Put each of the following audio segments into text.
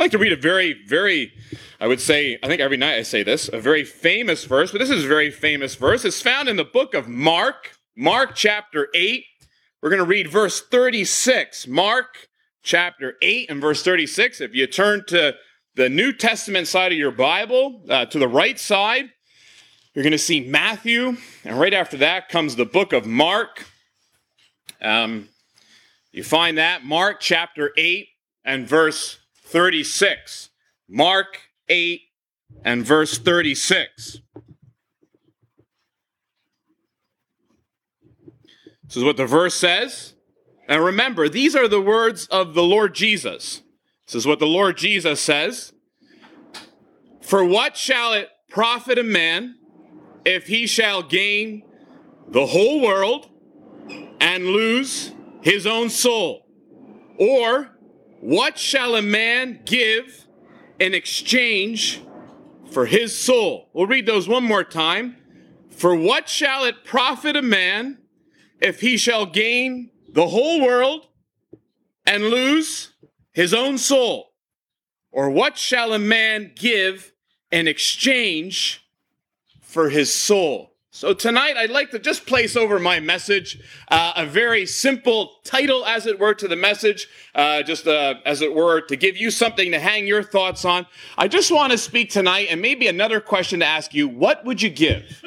I like to read a very, very, I would say, I think every night I say this, a very famous verse, but this is a very famous verse. It's found in the book of Mark, Mark chapter 8. We're going to read verse 36. Mark chapter 8 and verse 36. If you turn to the New Testament side of your Bible, uh, to the right side, you're going to see Matthew, and right after that comes the book of Mark. Um, you find that, Mark chapter 8 and verse 36. Mark 8 and verse 36. This is what the verse says. And remember, these are the words of the Lord Jesus. This is what the Lord Jesus says. For what shall it profit a man if he shall gain the whole world and lose his own soul? Or what shall a man give in exchange for his soul? We'll read those one more time. For what shall it profit a man if he shall gain the whole world and lose his own soul? Or what shall a man give in exchange for his soul? So tonight, I'd like to just place over my message uh, a very simple title, as it were, to the message, uh, just uh, as it were, to give you something to hang your thoughts on. I just want to speak tonight, and maybe another question to ask you: What would you give?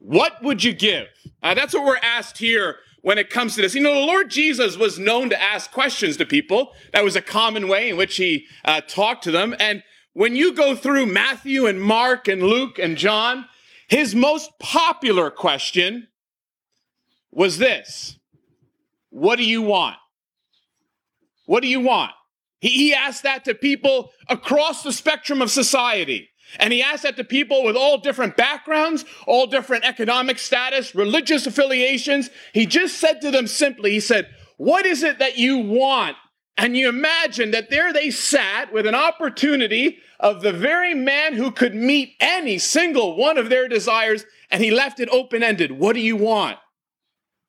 What would you give? Uh, that's what we're asked here when it comes to this. You know, the Lord Jesus was known to ask questions to people. That was a common way in which he uh, talked to them. And when you go through Matthew and Mark and Luke and John his most popular question was this What do you want? What do you want? He, he asked that to people across the spectrum of society. And he asked that to people with all different backgrounds, all different economic status, religious affiliations. He just said to them simply, he said, What is it that you want? And you imagine that there they sat with an opportunity of the very man who could meet any single one of their desires, and he left it open ended. What do you want?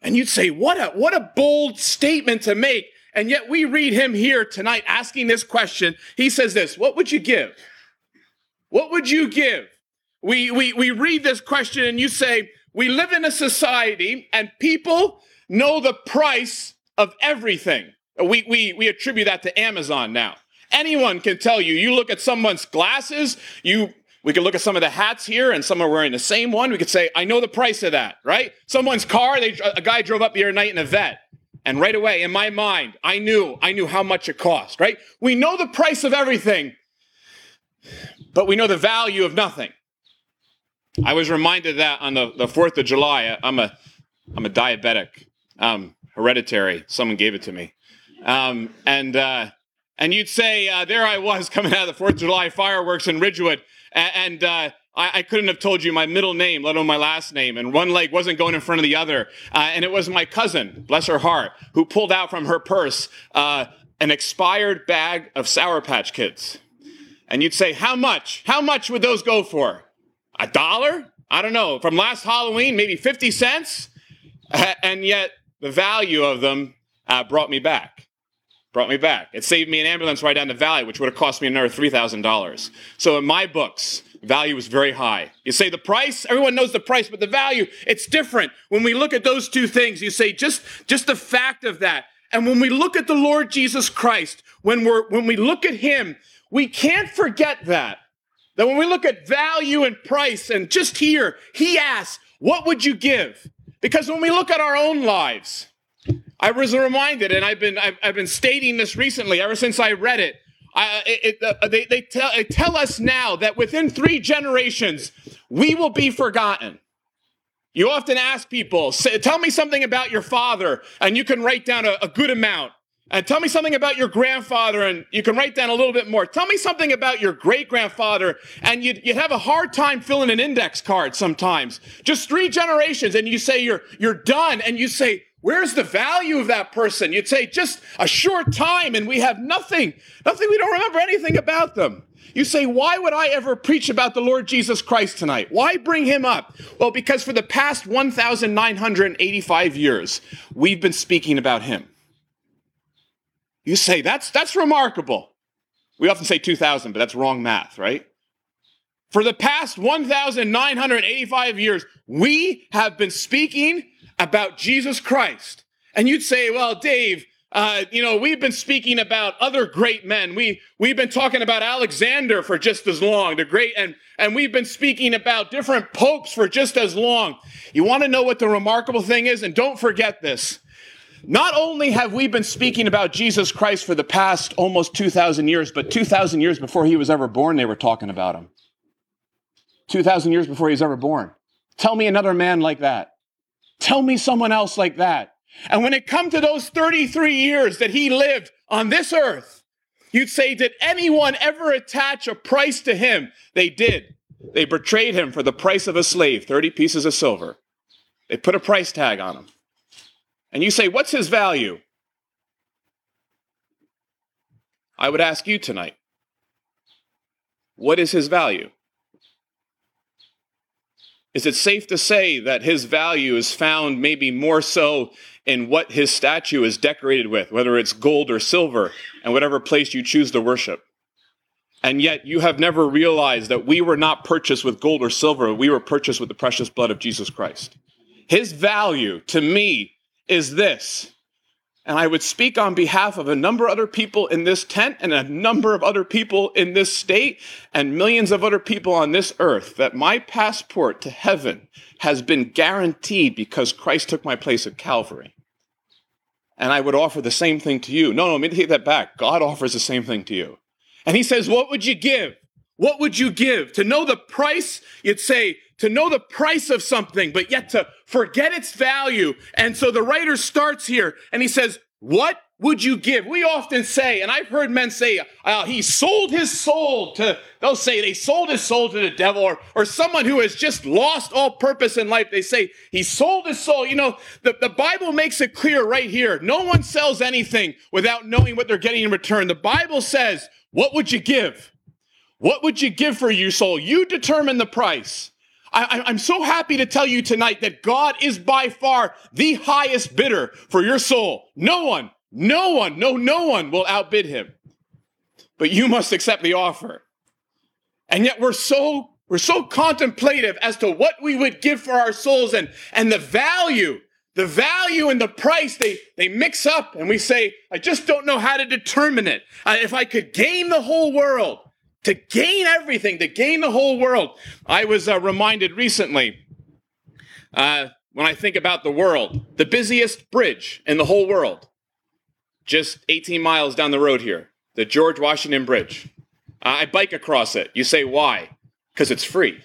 And you'd say, what a, what a bold statement to make. And yet we read him here tonight asking this question. He says this, what would you give? What would you give? We, we, we read this question and you say, we live in a society and people know the price of everything. We, we, we attribute that to Amazon now. Anyone can tell you. You look at someone's glasses, you we could look at some of the hats here and some are wearing the same one. We could say, I know the price of that, right? Someone's car, they, a guy drove up the other night in a Vette. And right away, in my mind, I knew, I knew how much it cost, right? We know the price of everything, but we know the value of nothing. I was reminded that on the, the 4th of July. I'm a, I'm a diabetic, um, hereditary. Someone gave it to me. Um, and, uh, and you'd say, uh, there I was coming out of the 4th of July fireworks in Ridgewood, and, and uh, I, I, couldn't have told you my middle name, let alone my last name, and one leg wasn't going in front of the other. Uh, and it was my cousin, bless her heart, who pulled out from her purse uh, an expired bag of Sour Patch Kids. And you'd say, how much? How much would those go for? A dollar? I don't know. From last Halloween, maybe 50 cents? and yet the value of them uh, brought me back brought me back. It saved me an ambulance ride down the valley, which would have cost me another $3,000. So in my books, value was very high. You say the price, everyone knows the price, but the value, it's different. When we look at those two things, you say just, just the fact of that. And when we look at the Lord Jesus Christ, when we're, when we look at him, we can't forget that. That when we look at value and price, and just here, he asks, what would you give? Because when we look at our own lives, I was reminded, and I've been I've, I've been stating this recently ever since I read it. I, it, uh, they they tell, they tell us now that within three generations we will be forgotten. You often ask people, "Tell me something about your father," and you can write down a, a good amount. And tell me something about your grandfather, and you can write down a little bit more. Tell me something about your great grandfather, and you'd, you'd have a hard time filling an index card sometimes. Just three generations, and you say you're, you're done, and you say, Where's the value of that person? You'd say just a short time and we have nothing, nothing, we don't remember anything about them. You say, why would I ever preach about the Lord Jesus Christ tonight? Why bring him up? Well, because for the past 1,985 years, we've been speaking about him. You say, that's, that's remarkable. We often say 2000, but that's wrong math, right? For the past 1,985 years, we have been speaking about Jesus Christ. And you'd say, well, Dave, uh, you know, we've been speaking about other great men. We we've been talking about Alexander for just as long, the great, and and we've been speaking about different popes for just as long. You want to know what the remarkable thing is, and don't forget this. Not only have we been speaking about Jesus Christ for the past almost 2,000 years, but 2,000 years before he was ever born, they were talking about him. 2,000 years before he was ever born. Tell me another man like that. Tell me someone else like that. And when it come to those 33 years that he lived on this earth, you'd say, did anyone ever attach a price to him? They did. They betrayed him for the price of a slave, 30 pieces of silver. They put a price tag on him. And you say, what's his value? I would ask you tonight, what is his value? Is it safe to say that his value is found maybe more so in what his statue is decorated with, whether it's gold or silver, and whatever place you choose to worship? And yet you have never realized that we were not purchased with gold or silver, we were purchased with the precious blood of Jesus Christ. His value to me is this and I would speak on behalf of a number of other people in this tent and a number of other people in this state and millions of other people on this earth that my passport to heaven has been guaranteed because Christ took my place at Calvary. And I would offer the same thing to you. No, no, let me take that back. God offers the same thing to you. And he says, What would you give? What would you give? To know the price, you'd say, to know the price of something, but yet to forget its value. And so the writer starts here and he says, What would you give? We often say, and I've heard men say, uh, he sold his soul to, they'll say they sold his soul to the devil, or, or someone who has just lost all purpose in life. They say he sold his soul. You know, the, the Bible makes it clear right here. No one sells anything without knowing what they're getting in return. The Bible says, What would you give? What would you give for your soul? You determine the price. I, am so happy to tell you tonight that God is by far the highest bidder for your soul. No one, no one, no, no one will outbid him. But you must accept the offer. And yet we're so, we're so contemplative as to what we would give for our souls and, and the value, the value and the price they, they mix up. And we say, I just don't know how to determine it. If I could gain the whole world, to gain everything, to gain the whole world. I was uh, reminded recently uh, when I think about the world, the busiest bridge in the whole world, just 18 miles down the road here, the George Washington Bridge. Uh, I bike across it. You say, why? Because it's free,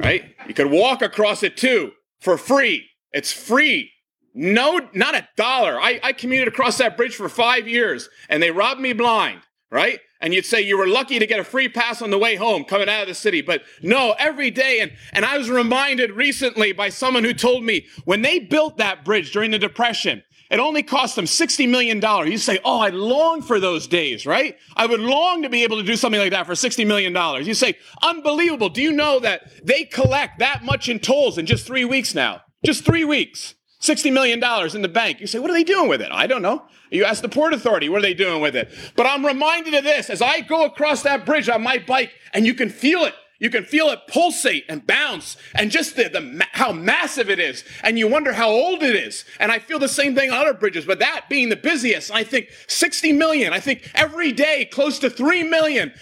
right? You could walk across it too for free. It's free. No, not a dollar. I, I commuted across that bridge for five years and they robbed me blind, right? And you'd say you were lucky to get a free pass on the way home coming out of the city. But no, every day. And, and I was reminded recently by someone who told me when they built that bridge during the Depression, it only cost them $60 million. You say, oh, I long for those days, right? I would long to be able to do something like that for $60 million. You say, unbelievable. Do you know that they collect that much in tolls in just three weeks now? Just three weeks. $60 million in the bank. You say, what are they doing with it? I don't know. You ask the Port Authority, what are they doing with it? But I'm reminded of this as I go across that bridge on my bike and you can feel it. You can feel it pulsate and bounce and just the, the, how massive it is. And you wonder how old it is. And I feel the same thing on other bridges, but that being the busiest, I think 60 million. I think every day close to $3 million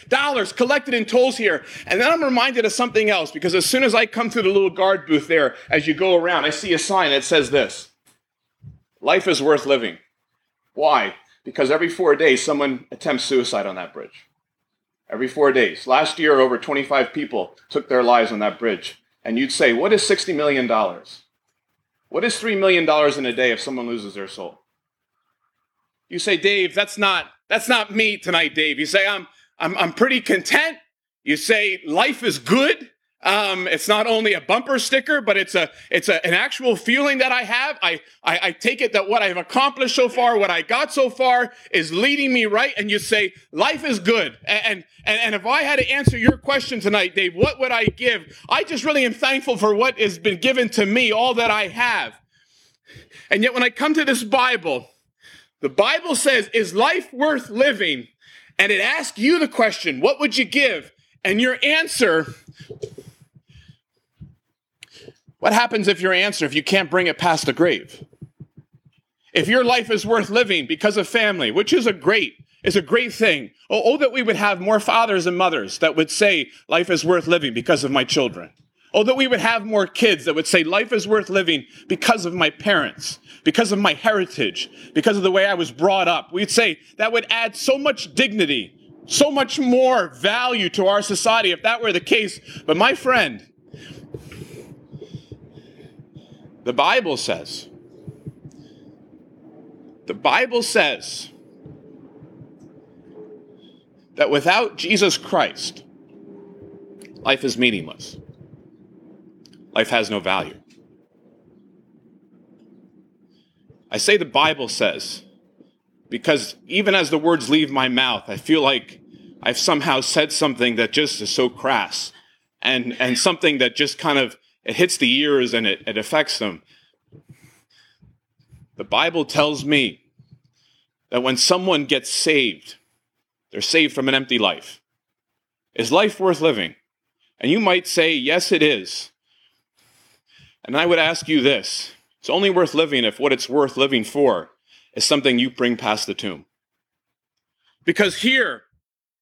collected in tolls here. And then I'm reminded of something else because as soon as I come through the little guard booth there, as you go around, I see a sign that says this Life is worth living. Why? Because every four days someone attempts suicide on that bridge every four days. Last year, over 25 people took their lives on that bridge. And you'd say, what is $60 million? What is $3 million in a day if someone loses their soul? You say, Dave, that's not, that's not me tonight, Dave. You say, I'm, I'm, I'm pretty content. You say, life is good. Um, it's not only a bumper sticker, but it's a it's a, an actual feeling that I have. I, I, I take it that what I've accomplished so far, what I got so far, is leading me right. And you say life is good. And and and if I had to answer your question tonight, Dave, what would I give? I just really am thankful for what has been given to me, all that I have. And yet, when I come to this Bible, the Bible says, "Is life worth living?" and it asks you the question, what would you give? And your answer, what happens if your answer, if you can't bring it past the grave? If your life is worth living because of family, which is a great, is a great thing. Oh, oh, that we would have more fathers and mothers that would say life is worth living because of my children. Oh, that we would have more kids that would say life is worth living because of my parents, because of my heritage, because of the way I was brought up. We'd say that would add so much dignity, so much more value to our society if that were the case. But my friend, the Bible says, the Bible says that without Jesus Christ, life is meaningless. Life has no value. I say the Bible says because even as the words leave my mouth, I feel like I've somehow said something that just is so crass and, and something that just kind of it hits the ears and it, it affects them. The Bible tells me that when someone gets saved, they're saved from an empty life. Is life worth living? And you might say, yes, it is. And I would ask you this it's only worth living if what it's worth living for is something you bring past the tomb. Because here,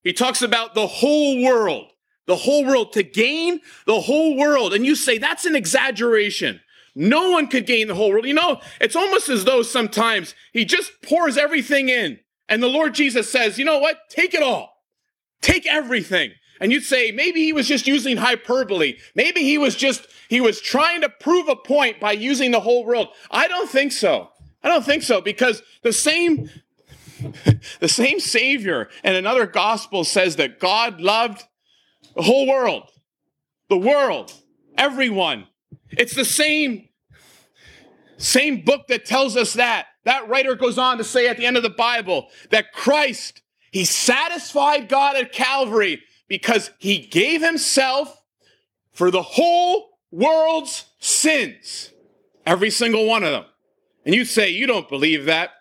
he talks about the whole world, the whole world, to gain the whole world. And you say, that's an exaggeration. No one could gain the whole world. You know, it's almost as though sometimes he just pours everything in. And the Lord Jesus says, you know what? Take it all. Take everything. And you'd say, maybe he was just using hyperbole. Maybe he was just, he was trying to prove a point by using the whole world. I don't think so. I don't think so because the same, the same Savior in another gospel says that God loved the whole world, the world, everyone. It's the same, same book that tells us that. That writer goes on to say at the end of the Bible that Christ, he satisfied God at Calvary because he gave himself for the whole world's sins. Every single one of them. And you say, you don't believe that.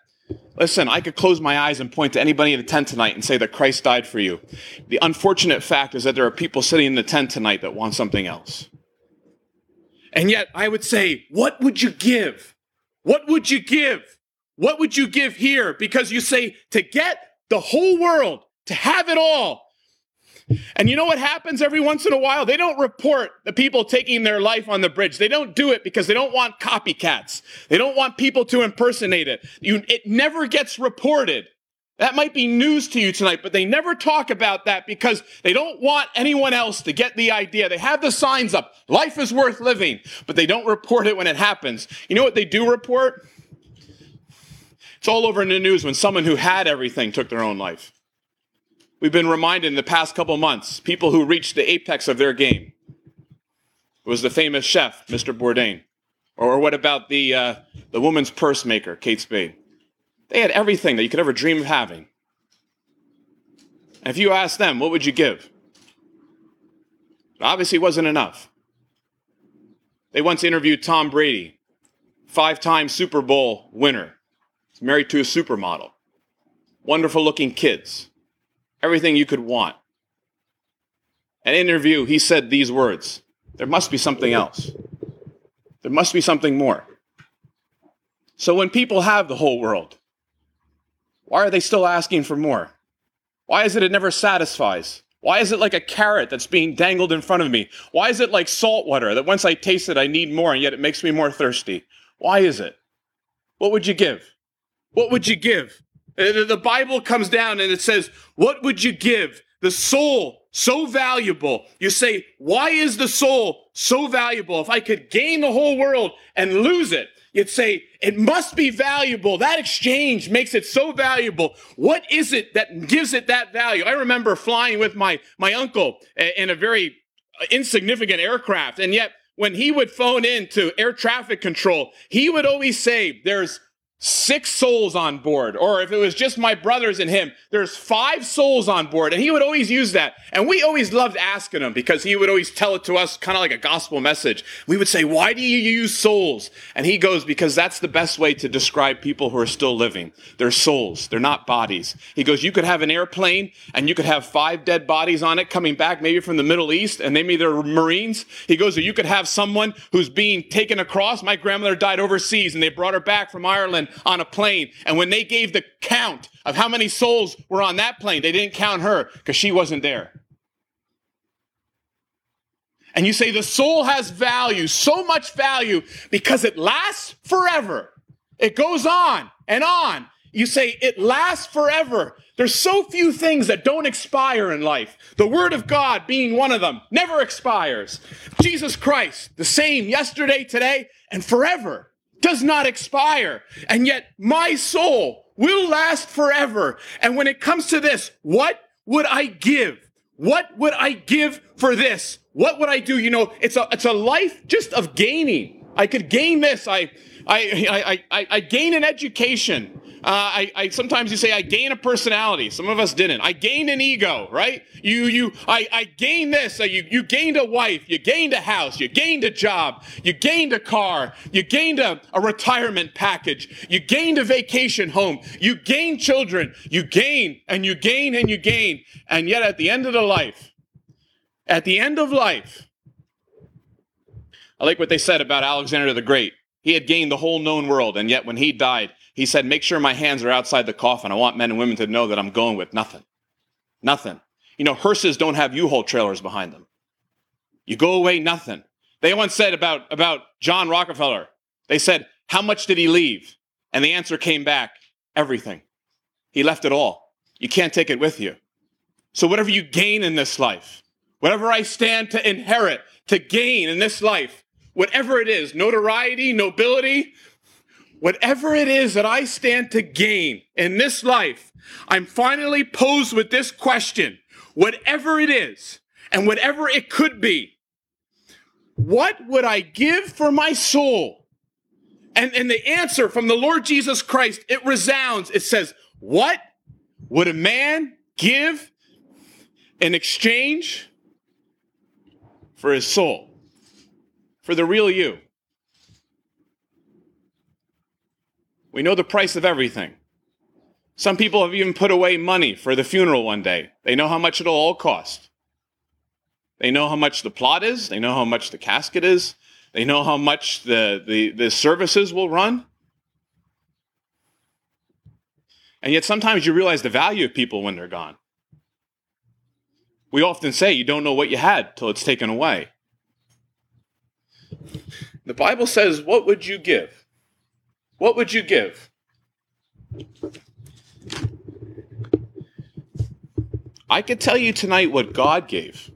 Listen, I could close my eyes and point to anybody in the tent tonight and say that Christ died for you. The unfortunate fact is that there are people sitting in the tent tonight that want something else. And yet I would say, what would you give? What would you give? What would you give here? Because you say, to get the whole world, to have it all. And you know what happens every once in a while? They don't report the people taking their life on the bridge. They don't do it because they don't want copycats. They don't want people to impersonate it. You, it never gets reported. That might be news to you tonight, but they never talk about that because they don't want anyone else to get the idea. They have the signs up. Life is worth living, but they don't report it when it happens. You know what they do report? It's all over in the news when someone who had everything took their own life. We've been reminded in the past couple months, people who reached the apex of their game. It was the famous chef, Mr. Bourdain. Or what about the, uh, the woman's purse maker, Kate Spade? They had everything that you could ever dream of having. And if you asked them, what would you give? It obviously wasn't enough. They once interviewed Tom Brady, five time Super Bowl winner. Married to a supermodel. Wonderful looking kids. Everything you could want. An interview, he said these words There must be something else. There must be something more. So when people have the whole world, why are they still asking for more? Why is it it never satisfies? Why is it like a carrot that's being dangled in front of me? Why is it like salt water that once I taste it, I need more and yet it makes me more thirsty? Why is it? What would you give? What would you give? Uh, the Bible comes down and it says, What would you give? The soul, so valuable. You say, Why is the soul so valuable? If I could gain the whole world and lose it, You'd say, it must be valuable. That exchange makes it so valuable. What is it that gives it that value? I remember flying with my, my uncle in a very insignificant aircraft. And yet, when he would phone in to air traffic control, he would always say, there's six souls on board, or if it was just my brothers and him, there's five souls on board. And he would always use that. And we always loved asking him because he would always tell it to us kind of like a gospel message. We would say, Why do you use souls? And he goes, Because that's the best way to describe people who are still living. They're souls, they're not bodies. He goes, You could have an airplane and you could have five dead bodies on it coming back, maybe from the Middle East, and maybe they're Marines. He goes, Or you could have someone who's being taken across. My grandmother died overseas and they brought her back from Ireland on a plane. And when they gave the count of how many souls were on that plane, they didn't count her because she wasn't there. And you say the soul has value, so much value because it lasts forever. It goes on and on. You say it lasts forever. There's so few things that don't expire in life. The Word of God being one of them never expires. Jesus Christ, the same yesterday, today, and forever does not expire. And yet my soul will last forever. And when it comes to this, what would I give? What would I give for this? What would I do? You know, it's a, it's a life just of gaining. I could gain this. I, I, I, I, I gain an education. Uh, I, I, sometimes you say I gain a personality. Some of us didn't. I gained an ego, right? You, you, I, I gained this. You, you gained a wife. You gained a house. You gained a job. You gained a car. You gained a, a retirement package. You gained a vacation home. You gained children. You gain and you gain and you gain. And yet at the end of the life, at the end of life, I like what they said about Alexander the Great. He had gained the whole known world, and yet when he died, he said, Make sure my hands are outside the coffin. I want men and women to know that I'm going with nothing. Nothing. You know, hearses don't have U Haul trailers behind them. You go away, nothing. They once said about, about John Rockefeller, they said, How much did he leave? And the answer came back, Everything. He left it all. You can't take it with you. So, whatever you gain in this life, whatever I stand to inherit, to gain in this life, whatever it is notoriety, nobility, whatever it is that I stand to gain in this life, I'm finally posed with this question whatever it is, and whatever it could be, what would I give for my soul? And, and the answer from the Lord Jesus Christ, it resounds. It says, What would a man give in exchange for his soul? For the real you? We know the price of everything. Some people have even put away money for the funeral one day. They know how much it'll all cost. They know how much the plot is. They know how much the casket is. They know how much the, the, the services will run. And yet sometimes you realize the value of people when they're gone. We often say you don't know what you had till it's taken away. The Bible says, What would you give? What would you give? I could tell you tonight what God gave.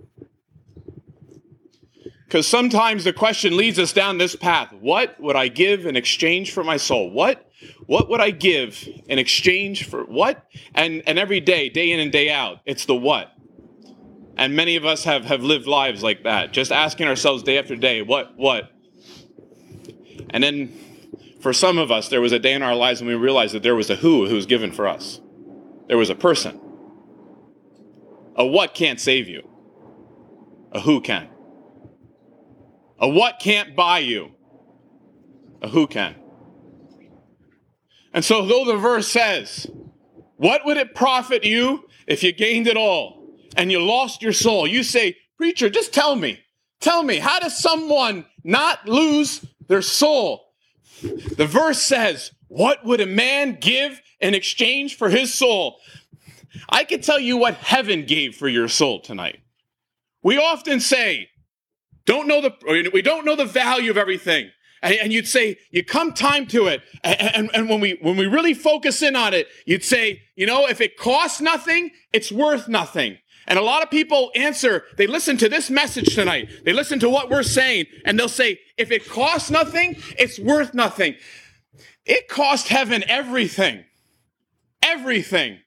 Because sometimes the question leads us down this path. What would I give in exchange for my soul? What what would I give in exchange for what? And and every day, day in and day out, it's the what. And many of us have, have lived lives like that, just asking ourselves day after day, what, what? And then for some of us, there was a day in our lives when we realized that there was a who who was given for us. There was a person. A what can't save you. A who can. A what can't buy you. A who can. And so, though the verse says, What would it profit you if you gained it all and you lost your soul? You say, Preacher, just tell me. Tell me, how does someone not lose their soul the verse says, What would a man give in exchange for his soul? I can tell you what heaven gave for your soul tonight. We often say, don't know the, we don't know the value of everything. And, you'd say, you come time to it. And, and, and when we, when we really focus in on it, you'd say, you know, if it costs nothing, it's worth nothing. And a lot of people answer, they listen to this message tonight. They listen to what we're saying, and they'll say, if it costs nothing, it's worth nothing. It cost heaven everything. Everything.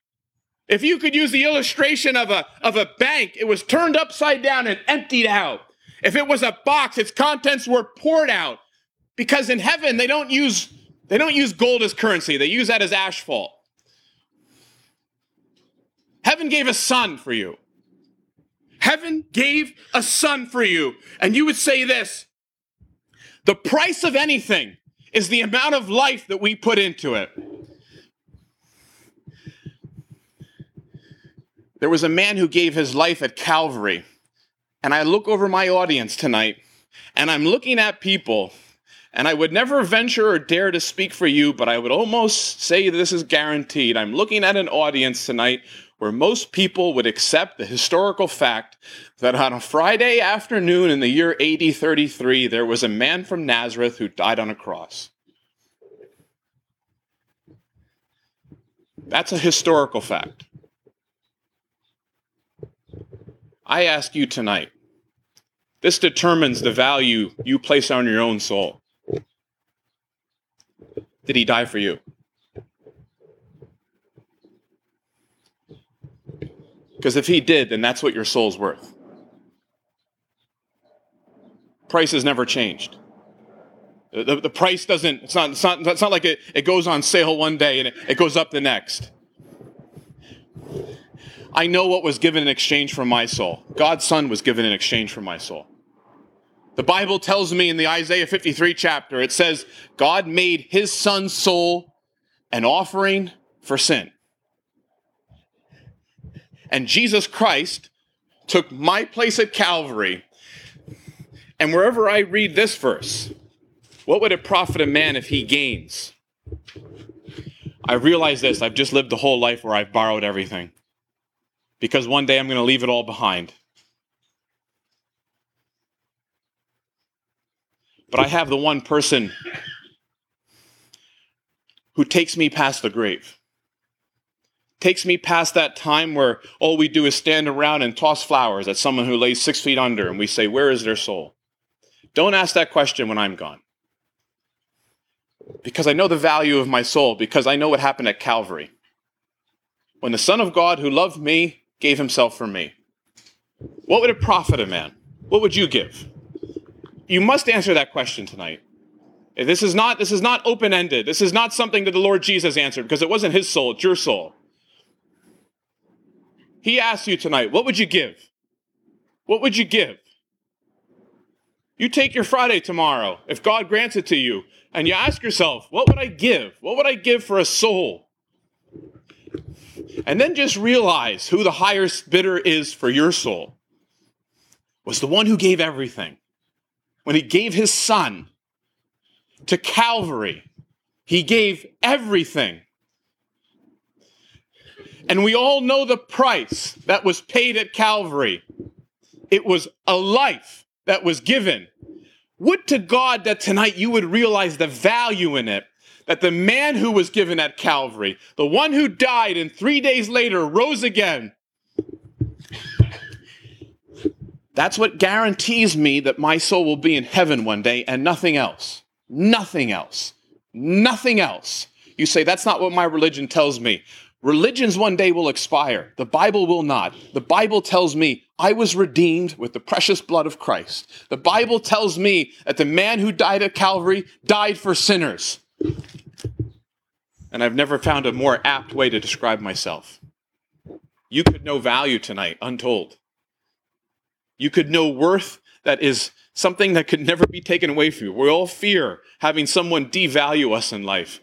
If you could use the illustration of a, of a bank, it was turned upside down and emptied out. If it was a box, its contents were poured out. Because in heaven, they don't use They don't use gold as currency, they use that as asphalt. Heaven gave a son for you. Heaven gave a son for you. And you would say this the price of anything is the amount of life that we put into it. There was a man who gave his life at Calvary. And I look over my audience tonight, and I'm looking at people, and I would never venture or dare to speak for you, but I would almost say this is guaranteed. I'm looking at an audience tonight where most people would accept the historical fact that on a Friday afternoon in the year AD 33, there was a man from Nazareth who died on a cross. That's a historical fact. I ask you tonight, this determines the value you place on your own soul. Did he die for you? Because if he did, then that's what your soul's worth. Price has never changed. The, the price doesn't, it's not, it's not, it's not like it, it goes on sale one day and it, it goes up the next. I know what was given in exchange for my soul. God's Son was given in exchange for my soul. The Bible tells me in the Isaiah 53 chapter, it says, God made his son's soul an offering for sin. And Jesus Christ took my place at Calvary. And wherever I read this verse, what would it profit a man if he gains? I realize this I've just lived a whole life where I've borrowed everything. Because one day I'm going to leave it all behind. But I have the one person who takes me past the grave takes me past that time where all we do is stand around and toss flowers at someone who lays six feet under and we say, Where is their soul? Don't ask that question when I'm gone. Because I know the value of my soul, because I know what happened at Calvary. When the Son of God who loved me gave himself for me. What would it profit a man? What would you give? You must answer that question tonight. This is not, this is not open-ended. This is not something that the Lord Jesus answered because it wasn't his soul, it's your soul. He asks you tonight, what would you give? What would you give? You take your Friday tomorrow, if God grants it to you, and you ask yourself, what would I give? What would I give for a soul? And then just realize who the highest bidder is for your soul was the one who gave everything. When he gave his son to Calvary, he gave everything. And we all know the price that was paid at Calvary. It was a life that was given. Would to God that tonight you would realize the value in it. That the man who was given at Calvary, the one who died and three days later rose again, that's what guarantees me that my soul will be in heaven one day and nothing else. Nothing else. Nothing else. You say, that's not what my religion tells me. Religions one day will expire. The Bible will not. The Bible tells me I was redeemed with the precious blood of Christ. The Bible tells me that the man who died at Calvary died for sinners. And I've never found a more apt way to describe myself. You could know value tonight, untold. You could know worth that is something that could never be taken away from you. We all fear having someone devalue us in life.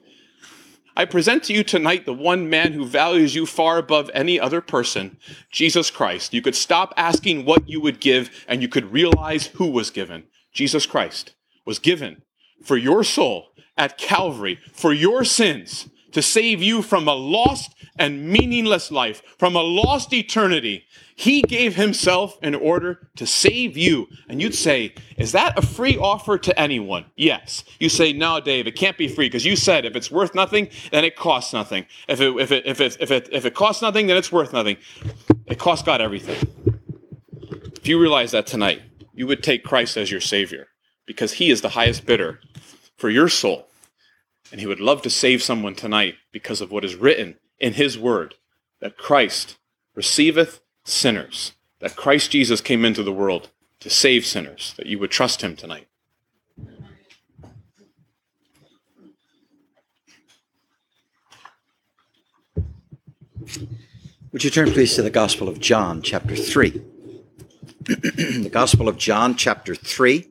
I present to you tonight the one man who values you far above any other person, Jesus Christ. You could stop asking what you would give and you could realize who was given. Jesus Christ was given for your soul at Calvary for your sins to save you from a lost and meaningless life, from a lost eternity. He gave himself in order to save you. And you'd say, Is that a free offer to anyone? Yes. You say, No, Dave, it can't be free because you said if it's worth nothing, then it costs nothing. If it, if, it, if, it, if, it, if it costs nothing, then it's worth nothing. It costs God everything. If you realize that tonight, you would take Christ as your Savior because He is the highest bidder for your soul. And he would love to save someone tonight because of what is written in his word that Christ receiveth sinners, that Christ Jesus came into the world to save sinners, that you would trust him tonight. Would you turn, please, to the Gospel of John, chapter 3? the Gospel of John, chapter 3.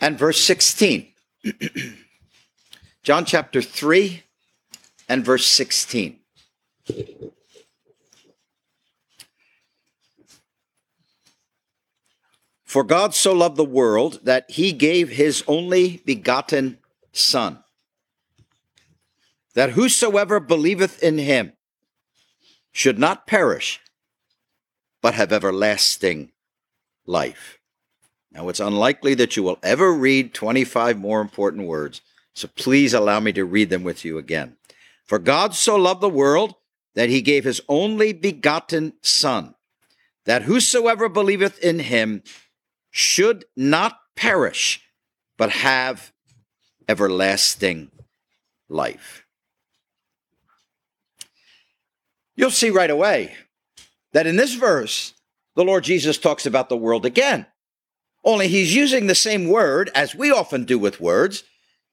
And verse 16. John chapter 3 and verse 16. For God so loved the world that he gave his only begotten Son, that whosoever believeth in him should not perish, but have everlasting life. Now, it's unlikely that you will ever read 25 more important words, so please allow me to read them with you again. For God so loved the world that he gave his only begotten Son, that whosoever believeth in him should not perish, but have everlasting life. You'll see right away that in this verse, the Lord Jesus talks about the world again. Only he's using the same word, as we often do with words,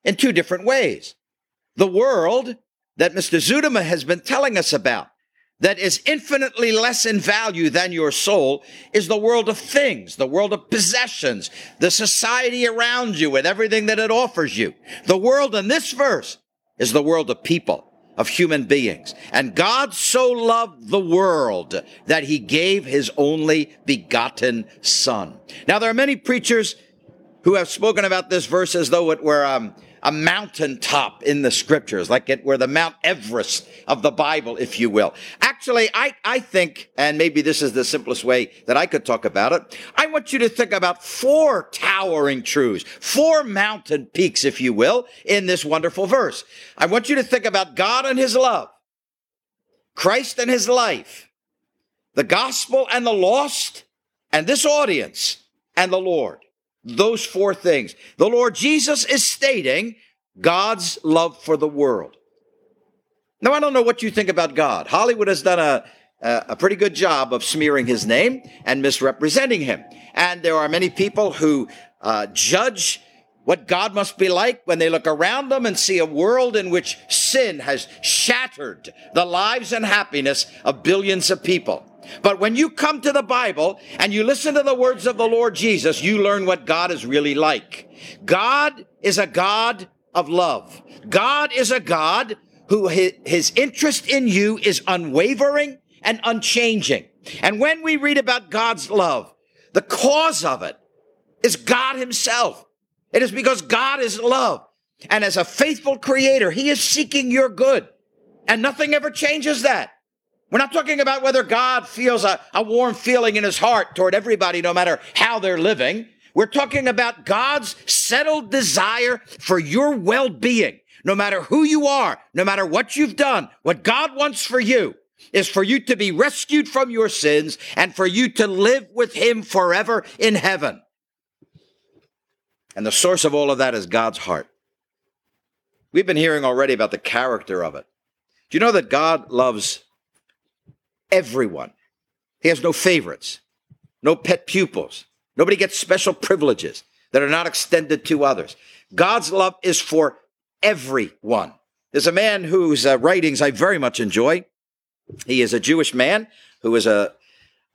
in two different ways. The world that Mr. Zuderman has been telling us about that is infinitely less in value than your soul is the world of things, the world of possessions, the society around you and everything that it offers you. The world in this verse is the world of people, of human beings. And God so loved the world that he gave his only begotten son. Now, there are many preachers who have spoken about this verse as though it were, um, a mountaintop in the scriptures, like it were the Mount Everest of the Bible, if you will. Actually, I, I think, and maybe this is the simplest way that I could talk about it, I want you to think about four towering truths, four mountain peaks, if you will, in this wonderful verse. I want you to think about God and his love, Christ and his life, the gospel and the lost, and this audience and the Lord those four things. The Lord Jesus is stating God's love for the world. Now, I don't know what you think about God. Hollywood has done a, a pretty good job of smearing his name and misrepresenting him. And there are many people who uh, judge what God must be like when they look around them and see a world in which sin has shattered the lives and happiness of billions of people. But when you come to the Bible and you listen to the words of the Lord Jesus, you learn what God is really like. God is a God of love. God is a God who his interest in you is unwavering and unchanging. And when we read about God's love, the cause of it is God himself. It is because God is love. And as a faithful creator, he is seeking your good. And nothing ever changes that. We're not talking about whether God feels a, a warm feeling in his heart toward everybody, no matter how they're living. We're talking about God's settled desire for your well being. No matter who you are, no matter what you've done, what God wants for you is for you to be rescued from your sins and for you to live with him forever in heaven. And the source of all of that is God's heart. We've been hearing already about the character of it. Do you know that God loves everyone. He has no favorites, no pet pupils. Nobody gets special privileges that are not extended to others. God's love is for everyone. There's a man whose uh, writings I very much enjoy. He is a Jewish man who is a,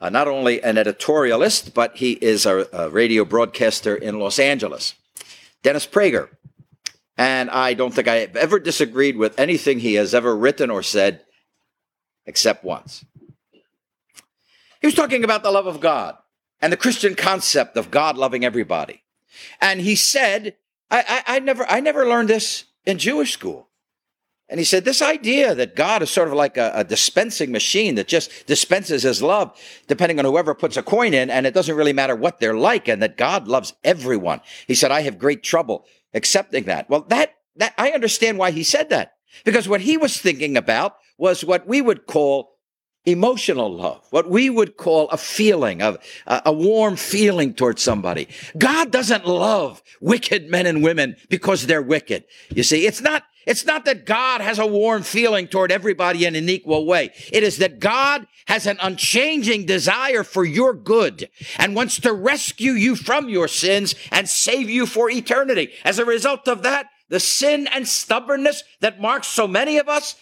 a not only an editorialist, but he is a, a radio broadcaster in Los Angeles. Dennis Prager. And I don't think I have ever disagreed with anything he has ever written or said, except once. He was talking about the love of God and the Christian concept of God loving everybody. And he said, I, I, I, never, I never learned this in Jewish school. And he said, this idea that God is sort of like a, a, dispensing machine that just dispenses his love depending on whoever puts a coin in, and it doesn't really matter what they're like, and that God loves everyone. He said, I have great trouble accepting that. Well, that, that, I understand why he said that. Because what he was thinking about was what we would call emotional love, what we would call a feeling of a, a, warm feeling towards somebody. God doesn't love wicked men and women because they're wicked. You see, it's not, It's not that God has a warm feeling toward everybody in an equal way. It is that God has an unchanging desire for your good and wants to rescue you from your sins and save you for eternity. As a result of that, the sin and stubbornness that marks so many of us,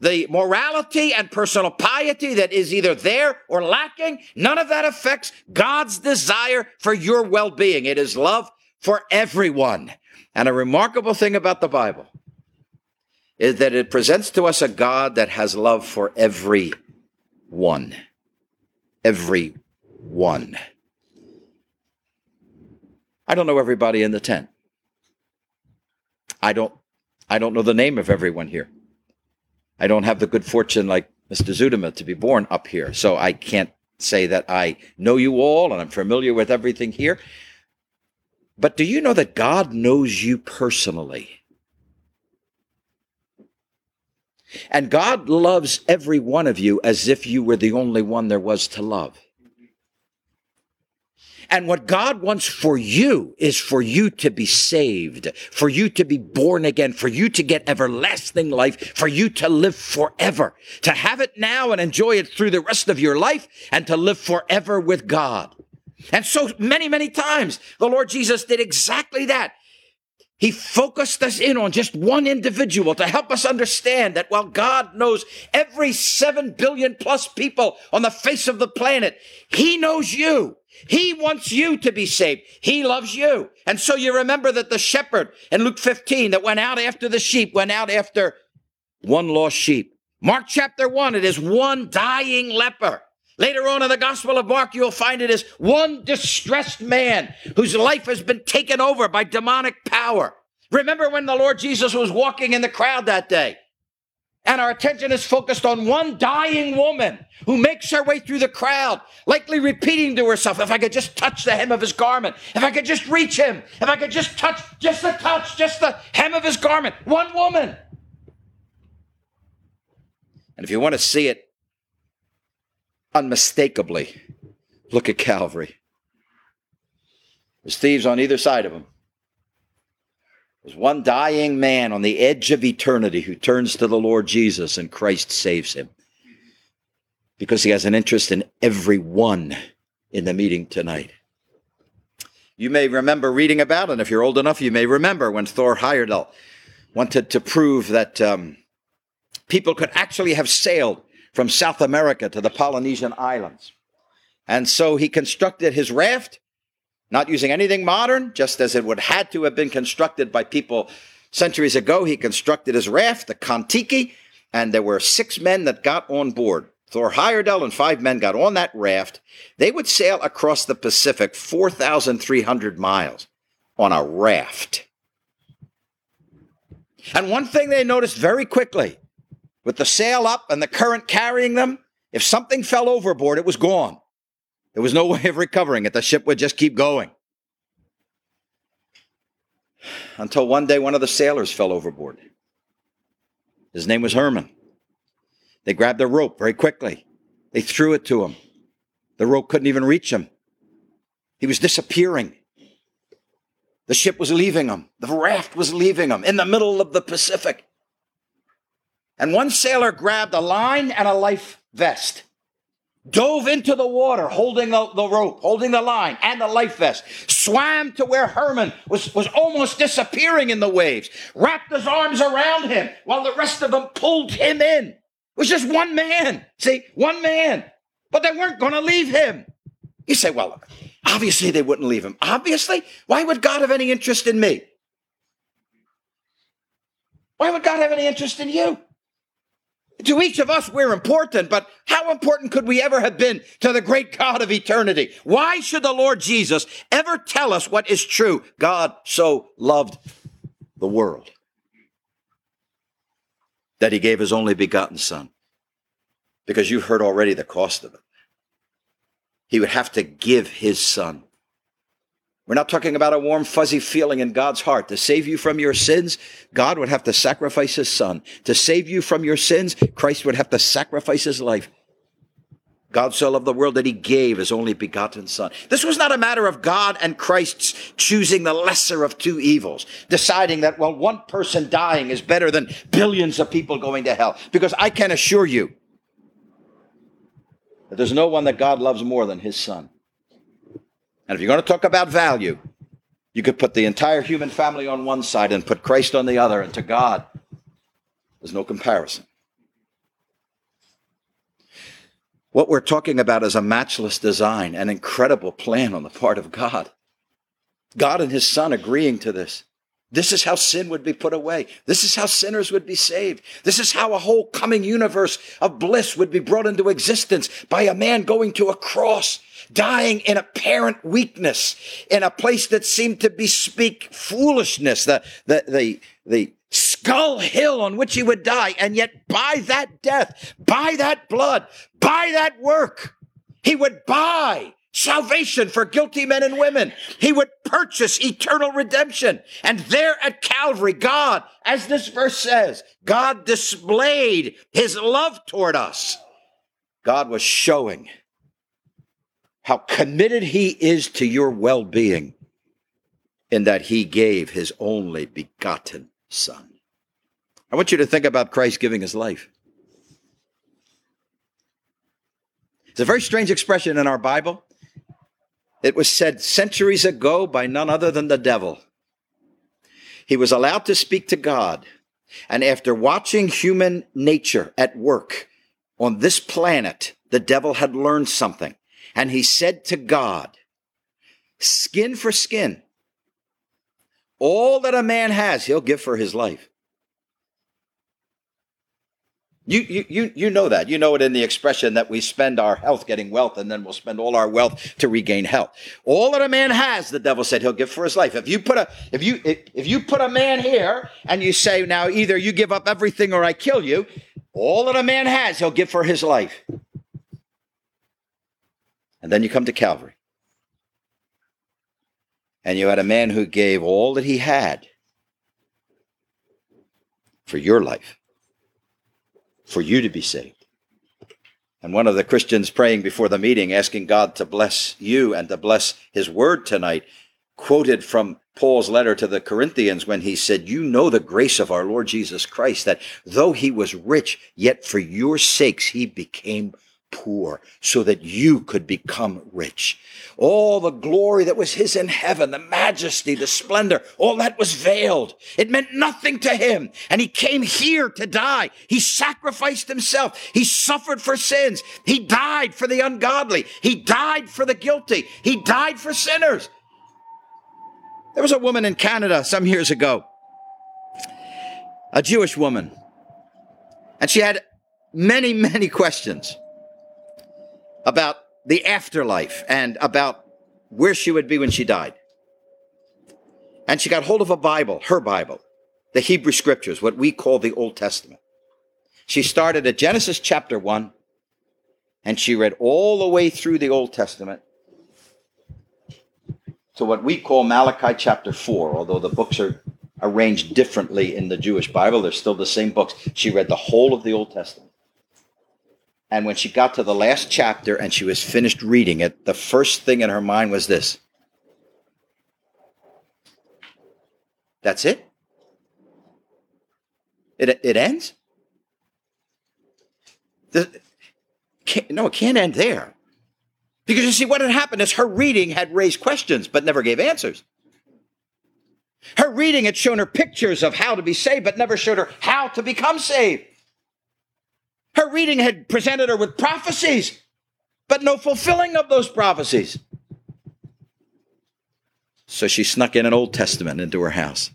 the morality and personal piety that is either there or lacking, none of that affects God's desire for your well-being. It is love for everyone. And a remarkable thing about the Bible is that it presents to us a God that has love for every one. Every one. I don't know everybody in the tent. I don't I don't know the name of everyone here. I don't have the good fortune like Mr. Zudema to be born up here. So I can't say that I know you all and I'm familiar with everything here. But do you know that God knows you personally? And God loves every one of you as if you were the only one there was to love. And what God wants for you is for you to be saved, for you to be born again, for you to get everlasting life, for you to live forever, to have it now and enjoy it through the rest of your life and to live forever with God. And so many, many times the Lord Jesus did exactly that. He focused us in on just one individual to help us understand that while God knows every seven billion plus people on the face of the planet, He knows you. He wants you to be saved. He loves you. And so you remember that the shepherd in Luke 15 that went out after the sheep went out after one lost sheep. Mark chapter 1, it is one dying leper. Later on in the Gospel of Mark, you'll find it as one distressed man whose life has been taken over by demonic power. Remember when the Lord Jesus was walking in the crowd that day? And our attention is focused on one dying woman who makes her way through the crowd, likely repeating to herself, if I could just touch the hem of his garment, if I could just reach him, if I could just touch, just the touch, just the hem of his garment. One woman. And if you want to see it unmistakably, look at Calvary. There's thieves on either side of him. There's one dying man on the edge of eternity who turns to the Lord Jesus and Christ saves him because he has an interest in every one in the meeting tonight. You may remember reading about it. If you're old enough, you may remember when Thor Heyerdahl wanted to prove that um, people could actually have sailed from South America to the Polynesian islands. And so he constructed his raft not using anything modern, just as it would had to have been constructed by people centuries ago. He constructed his raft, the Kon-Tiki, and there were six men that got on board. Thor Heyerdahl and five men got on that raft. They would sail across the Pacific 4,300 miles on a raft. And one thing they noticed very quickly with the sail up and the current carrying them, if something fell overboard, it was gone. There was no way of recovering it. The ship would just keep going. Until one day, one of the sailors fell overboard. His name was Herman. They grabbed a rope very quickly. They threw it to him. The rope couldn't even reach him. He was disappearing. The ship was leaving him. The raft was leaving him in the middle of the Pacific. And one sailor grabbed a line and a life vest dove into the water holding the, the, rope, holding the line and the life vest, swam to where Herman was, was almost disappearing in the waves, wrapped his arms around him while the rest of them pulled him in. It was just one man. See, one man. But they weren't going to leave him. You say, well, obviously they wouldn't leave him. Obviously? Why would God have any interest in me? Why would God have any interest in you? To each of us, we're important, but how important could we ever have been to the great God of eternity? Why should the Lord Jesus ever tell us what is true? God so loved the world that he gave his only begotten Son. Because you've heard already the cost of it. He would have to give his Son we're not talking about a warm, fuzzy feeling in God's heart. To save you from your sins, God would have to sacrifice his son. To save you from your sins, Christ would have to sacrifice his life. God so loved the world that he gave his only begotten son. This was not a matter of God and Christ's choosing the lesser of two evils, deciding that, well, one person dying is better than billions of people going to hell. Because I can assure you that there's no one that God loves more than his son. And if you're going to talk about value, you could put the entire human family on one side and put Christ on the other, and to God, there's no comparison. What we're talking about is a matchless design, an incredible plan on the part of God. God and his son agreeing to this. This is how sin would be put away. This is how sinners would be saved. This is how a whole coming universe of bliss would be brought into existence by a man going to a cross, dying in apparent weakness, in a place that seemed to bespeak foolishness, the, the, the, the skull hill on which he would die. And yet by that death, by that blood, by that work, he would buy salvation for guilty men and women. He would purchase eternal redemption. And there at Calvary, God, as this verse says, God displayed his love toward us. God was showing how committed he is to your well being in that he gave his only begotten Son. I want you to think about Christ giving his life. It's a very strange expression in our Bible. It was said centuries ago by none other than the devil. He was allowed to speak to God. And after watching human nature at work on this planet, the devil had learned something. And he said to God, skin for skin, all that a man has, he'll give for his life. You, you, you, you know that. You know it in the expression that we spend our health getting wealth and then we'll spend all our wealth to regain health. All that a man has, the devil said he'll give for his life. If you put a, if you, if you put a man here and you say, now either you give up everything or I kill you, all that a man has, he'll give for his life. And then you come to Calvary. And you had a man who gave all that he had for your life for you to be saved. And one of the Christians praying before the meeting, asking God to bless you and to bless his word tonight, quoted from Paul's letter to the Corinthians when he said, You know the grace of our Lord Jesus Christ, that though he was rich, yet for your sakes he became poor so that you could become rich. All the glory that was his in heaven, the majesty, the splendor, all that was veiled. It meant nothing to him. And he came here to die. He sacrificed himself. He suffered for sins. He died for the ungodly. He died for the guilty. He died for sinners. There was a woman in Canada some years ago, a Jewish woman, and she had many, many questions about the afterlife and about where she would be when she died. And she got hold of a Bible, her Bible, the Hebrew Scriptures, what we call the Old Testament. She started at Genesis chapter 1 and she read all the way through the Old Testament to what we call Malachi chapter 4, although the books are arranged differently in the Jewish Bible. They're still the same books. She read the whole of the Old Testament. And when she got to the last chapter and she was finished reading it, the first thing in her mind was this That's it? It, it ends? The, no, it can't end there. Because you see, what had happened is her reading had raised questions but never gave answers. Her reading had shown her pictures of how to be saved, but never showed her how to become saved. Her reading had presented her with prophecies, but no fulfilling of those prophecies. So she snuck in an Old Testament into her house,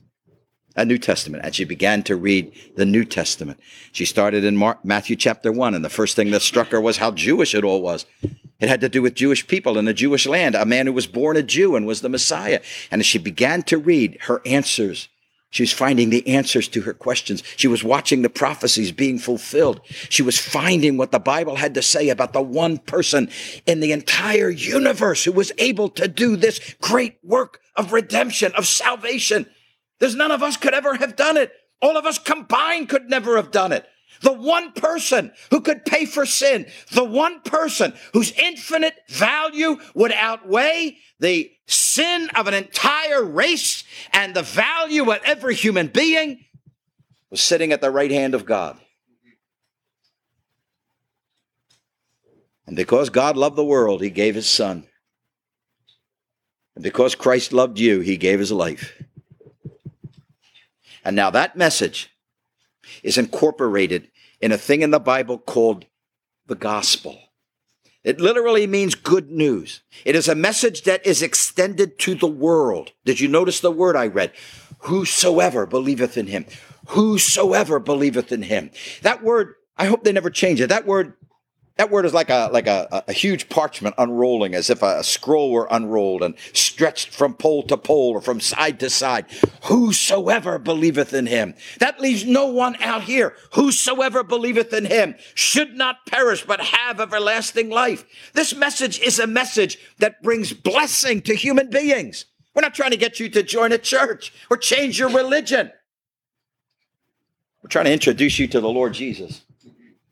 a New Testament, and she began to read the New Testament. She started in Mark, Matthew chapter 1, and the first thing that struck her was how Jewish it all was. It had to do with Jewish people in a Jewish land, a man who was born a Jew and was the Messiah. And as she began to read, her answers she was finding the answers to her questions. She was watching the prophecies being fulfilled. She was finding what the Bible had to say about the one person in the entire universe who was able to do this great work of redemption, of salvation. There's none of us could ever have done it. All of us combined could never have done it. The one person who could pay for sin, the one person whose infinite value would outweigh the sin of an entire race and the value of every human being was sitting at the right hand of God. And because God loved the world, he gave his son. And because Christ loved you, he gave his life. And now that message is incorporated in a thing in the Bible called the gospel. It literally means good news. It is a message that is extended to the world. Did you notice the word I read? Whosoever believeth in him. Whosoever believeth in him. That word, I hope they never change it. That word that word is like a like a, a huge parchment unrolling, as if a, a scroll were unrolled and stretched from pole to pole or from side to side. Whosoever believeth in him. That leaves no one out here. Whosoever believeth in him should not perish, but have everlasting life. This message is a message that brings blessing to human beings. We're not trying to get you to join a church or change your religion. We're trying to introduce you to the Lord Jesus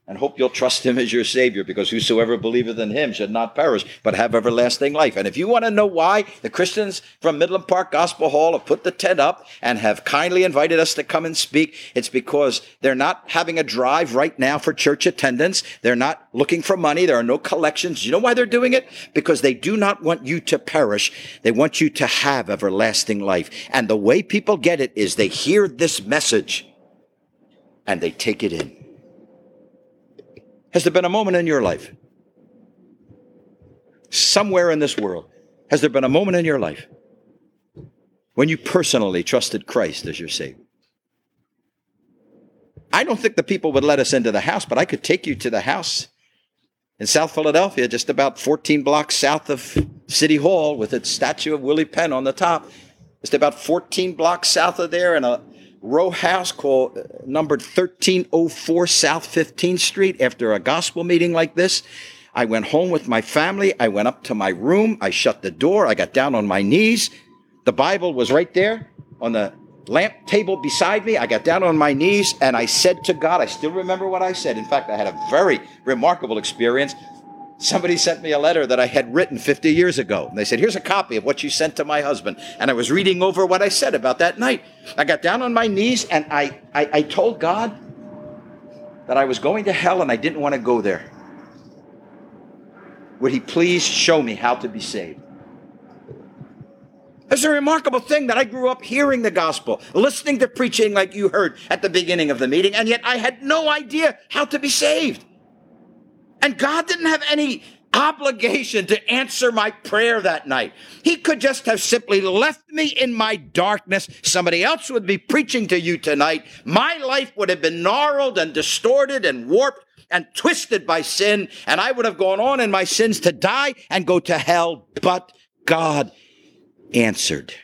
and hope you'll trust him as your Savior, because whosoever believeth in him should not perish, but have everlasting life. And if you want to know why the Christians from Midland Park Gospel Hall have put the tent up and have kindly invited us to come and speak, it's because they're not having a drive right now for church attendance. They're not looking for money. There are no collections. You know why they're doing it? Because they do not want you to perish. They want you to have everlasting life. And the way people get it is they hear this message and they take it in. Has there been a moment in your life, somewhere in this world, has there been a moment in your life when you personally trusted Christ as your Savior? I don't think the people would let us into the house, but I could take you to the house in South Philadelphia, just about 14 blocks south of City Hall, with its statue of Billy Penn on the top. Just about 14 blocks south of there, and a row house called uh, numbered 1304 South 15th Street after a gospel meeting like this. I went home with my family. I went up to my room. I shut the door. I got down on my knees. The Bible was right there on the lamp table beside me. I got down on my knees and I said to God, I still remember what I said. In fact, I had a very remarkable experience somebody sent me a letter that I had written 50 years ago. And they said, Here's a copy of what you sent to my husband. And I was reading over what I said about that night. I got down on my knees and I, I, I told God that I was going to hell and I didn't want to go there. Would He please show me how to be saved? It's a remarkable thing that I grew up hearing the gospel, listening to preaching like you heard at the beginning of the meeting, and yet I had no idea how to be saved. And God didn't have any obligation to answer my prayer that night. He could just have simply left me in my darkness. Somebody else would be preaching to you tonight. My life would have been gnarled and distorted and warped and twisted by sin, and I would have gone on in my sins to die and go to hell. But God answered.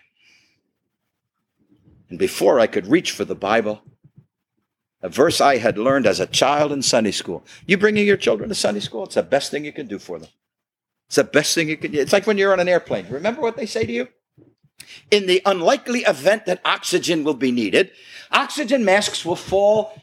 And before I could reach for the Bible, a verse I had learned as a child in Sunday school. You bringing your children to Sunday school, it's the best thing you can do for them. It's the best thing you can do. It's like when you're on an airplane. Remember what they say to you? In the unlikely event that oxygen will be needed, oxygen masks will fall.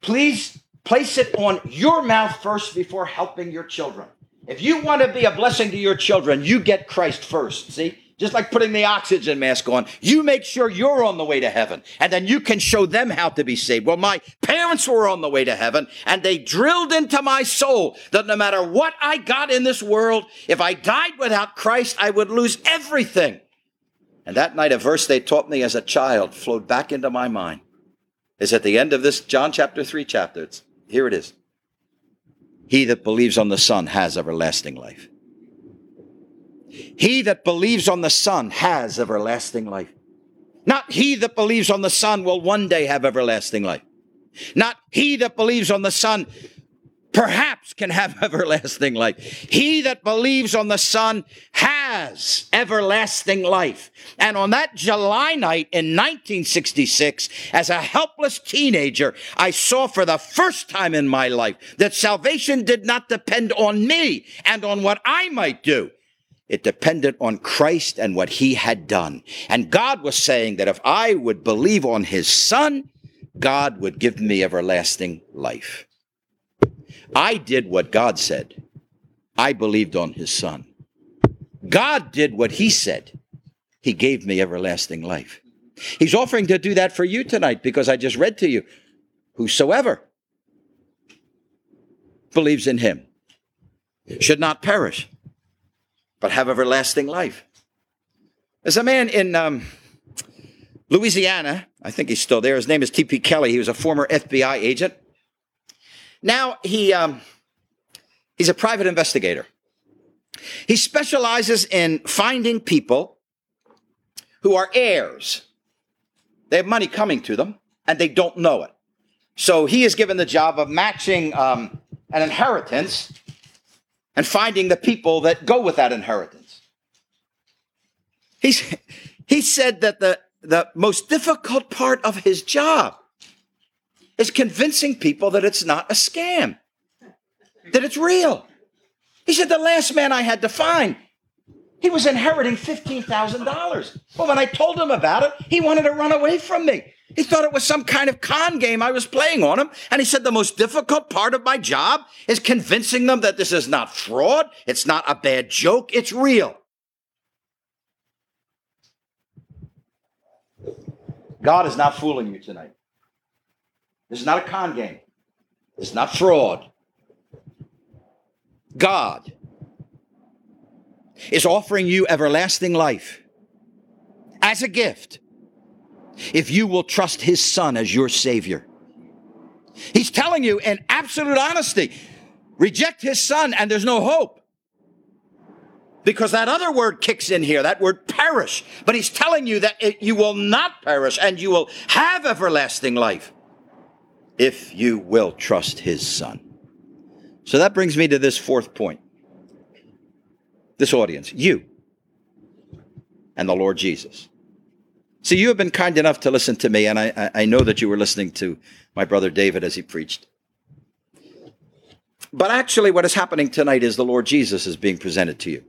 Please place it on your mouth first before helping your children. If you want to be a blessing to your children, you get Christ first. See? Just like putting the oxygen mask on. You make sure you're on the way to heaven, and then you can show them how to be saved. Well, my parents were on the way to heaven, and they drilled into my soul that no matter what I got in this world, if I died without Christ, I would lose everything. And that night, a verse they taught me as a child flowed back into my mind. Is at the end of this John chapter 3 chapter. It's, here it is. He that believes on the Son has everlasting life. He that believes on the Son has everlasting life. Not he that believes on the Son will one day have everlasting life. Not he that believes on the Son perhaps can have everlasting life. He that believes on the Son has everlasting life. And on that July night in 1966, as a helpless teenager, I saw for the first time in my life that salvation did not depend on me and on what I might do. It depended on Christ and what he had done. And God was saying that if I would believe on his son, God would give me everlasting life. I did what God said. I believed on his son. God did what he said. He gave me everlasting life. He's offering to do that for you tonight because I just read to you whosoever believes in him should not perish, but have everlasting life. There's a man in um, Louisiana, I think he's still there. His name is T.P. Kelly. He was a former FBI agent. Now he um, he's a private investigator. He specializes in finding people who are heirs. They have money coming to them and they don't know it. So he is given the job of matching um, an inheritance and finding the people that go with that inheritance. He's, he said that the, the most difficult part of his job is convincing people that it's not a scam, that it's real. He said, The last man I had to find, he was inheriting $15,000. Well, when I told him about it, he wanted to run away from me. He thought it was some kind of con game I was playing on him. And he said, The most difficult part of my job is convincing them that this is not fraud, it's not a bad joke, it's real. God is not fooling you tonight. This is not a con game. It's not fraud. God is offering you everlasting life as a gift if you will trust his son as your savior. He's telling you in absolute honesty reject his son and there's no hope. Because that other word kicks in here, that word perish. But he's telling you that it, you will not perish and you will have everlasting life if you will trust his son. So that brings me to this fourth point. This audience, you and the Lord Jesus. See, you have been kind enough to listen to me, and I, I know that you were listening to my brother David as he preached. But actually, what is happening tonight is the Lord Jesus is being presented to you.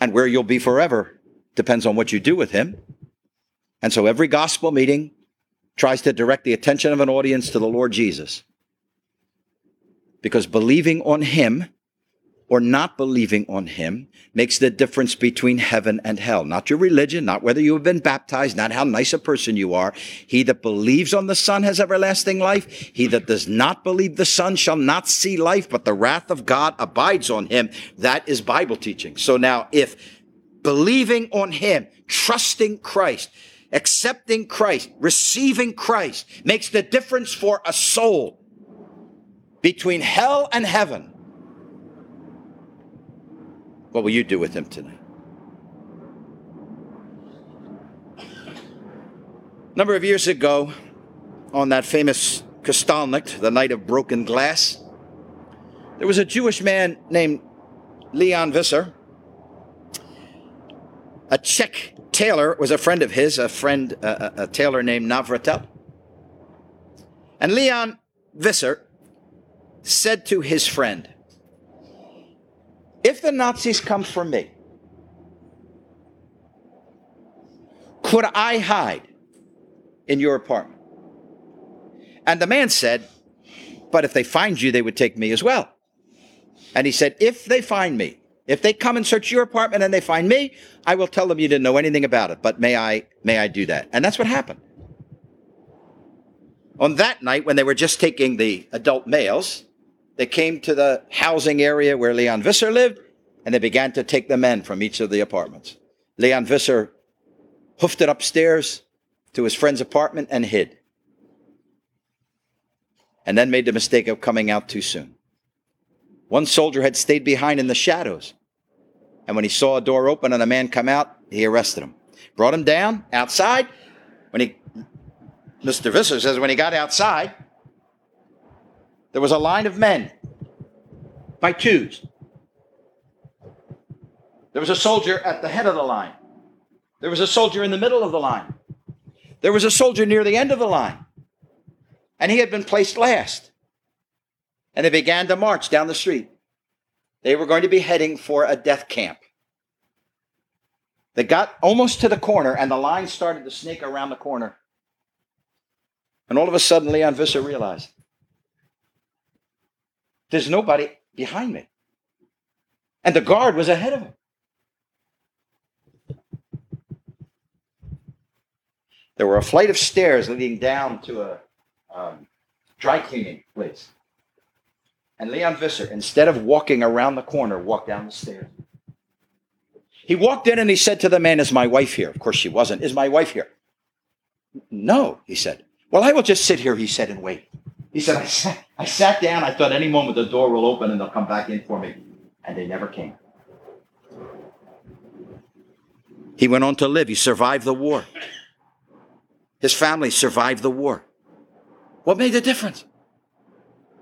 And where you'll be forever depends on what you do with him. And so every gospel meeting tries to direct the attention of an audience to the Lord Jesus. Because believing on him or not believing on him makes the difference between heaven and hell. Not your religion, not whether you have been baptized, not how nice a person you are. He that believes on the Son has everlasting life. He that does not believe the Son shall not see life, but the wrath of God abides on him. That is Bible teaching. So now, if believing on him, trusting Christ, accepting Christ, receiving Christ makes the difference for a soul between hell and heaven, what will you do with him tonight? A number of years ago, on that famous Kristallnacht, the night of broken glass, there was a Jewish man named Leon Visser, a Czech tailor was a friend of his, a friend, a, tailor named Navratil. And Leon Visser said to his friend, if the Nazis come for me, could I hide in your apartment? And the man said, But if they find you, they would take me as well. And he said, If they find me, if they come and search your apartment and they find me, I will tell them you didn't know anything about it, but may I may I do that? And that's what happened. On that night when they were just taking the adult males, they came to the housing area where Leon Visser lived, and they began to take the men from each of the apartments. Leon Visser hoofed it upstairs to his friend's apartment and hid. And then made the mistake of coming out too soon. One soldier had stayed behind in the shadows. And when he saw a door open and a man come out, he arrested him. Brought him down outside. When he, Mr. Visser says, when he got outside, there was a line of men by twos. There was a soldier at the head of the line. There was a soldier in the middle of the line. There was a soldier near the end of the line. And he had been placed last. And they began to march down the street. They were going to be heading for a death camp. They got almost to the corner, and the line started to snake around the corner. And all of a sudden, Leon Visser realized there's nobody behind me. And the guard was ahead of him. There were a flight of stairs leading down to a um, dry cleaning place. And Leon Visser, instead of walking around the corner, walked down the stairs. He walked in and he said to the man, Is my wife here? Of course she wasn't. Is my wife here? No, he said. Well, I will just sit here, he said, and wait. He said, I sat, I sat down. I thought any moment the door will open and they'll come back in for me. And they never came. He went on to live. He survived the war. His family survived the war. What made the difference?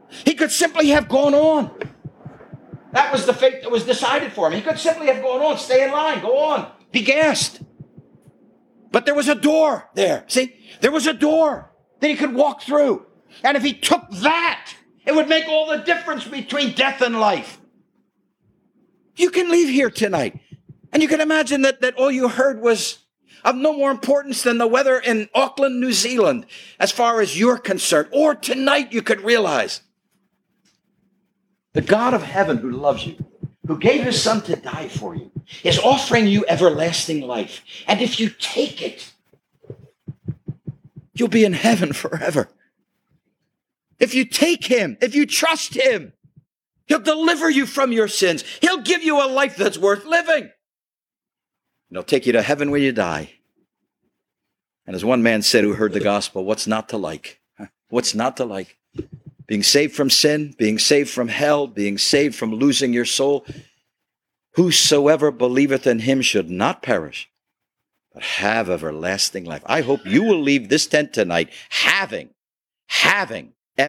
He could simply have gone on. That was the fate that was decided for him. He could simply have gone on, stay in line, go on, be gassed. But there was a door there. See, there was a door that he could walk through. And if he took that, it would make all the difference between death and life. You can leave here tonight, and you can imagine that, that all you heard was of no more importance than the weather in Auckland, New Zealand, as far as you're concerned. Or tonight you could realize the God of heaven who loves you, who gave his son to die for you, is offering you everlasting life. And if you take it, you'll be in heaven forever. If you take him, if you trust him, he'll deliver you from your sins. He'll give you a life that's worth living. And he'll take you to heaven when you die. And as one man said who heard the gospel, what's not to like? What's not to like? Being saved from sin, being saved from hell, being saved from losing your soul. Whosoever believeth in him should not perish, but have everlasting life. I hope you will leave this tent tonight having, having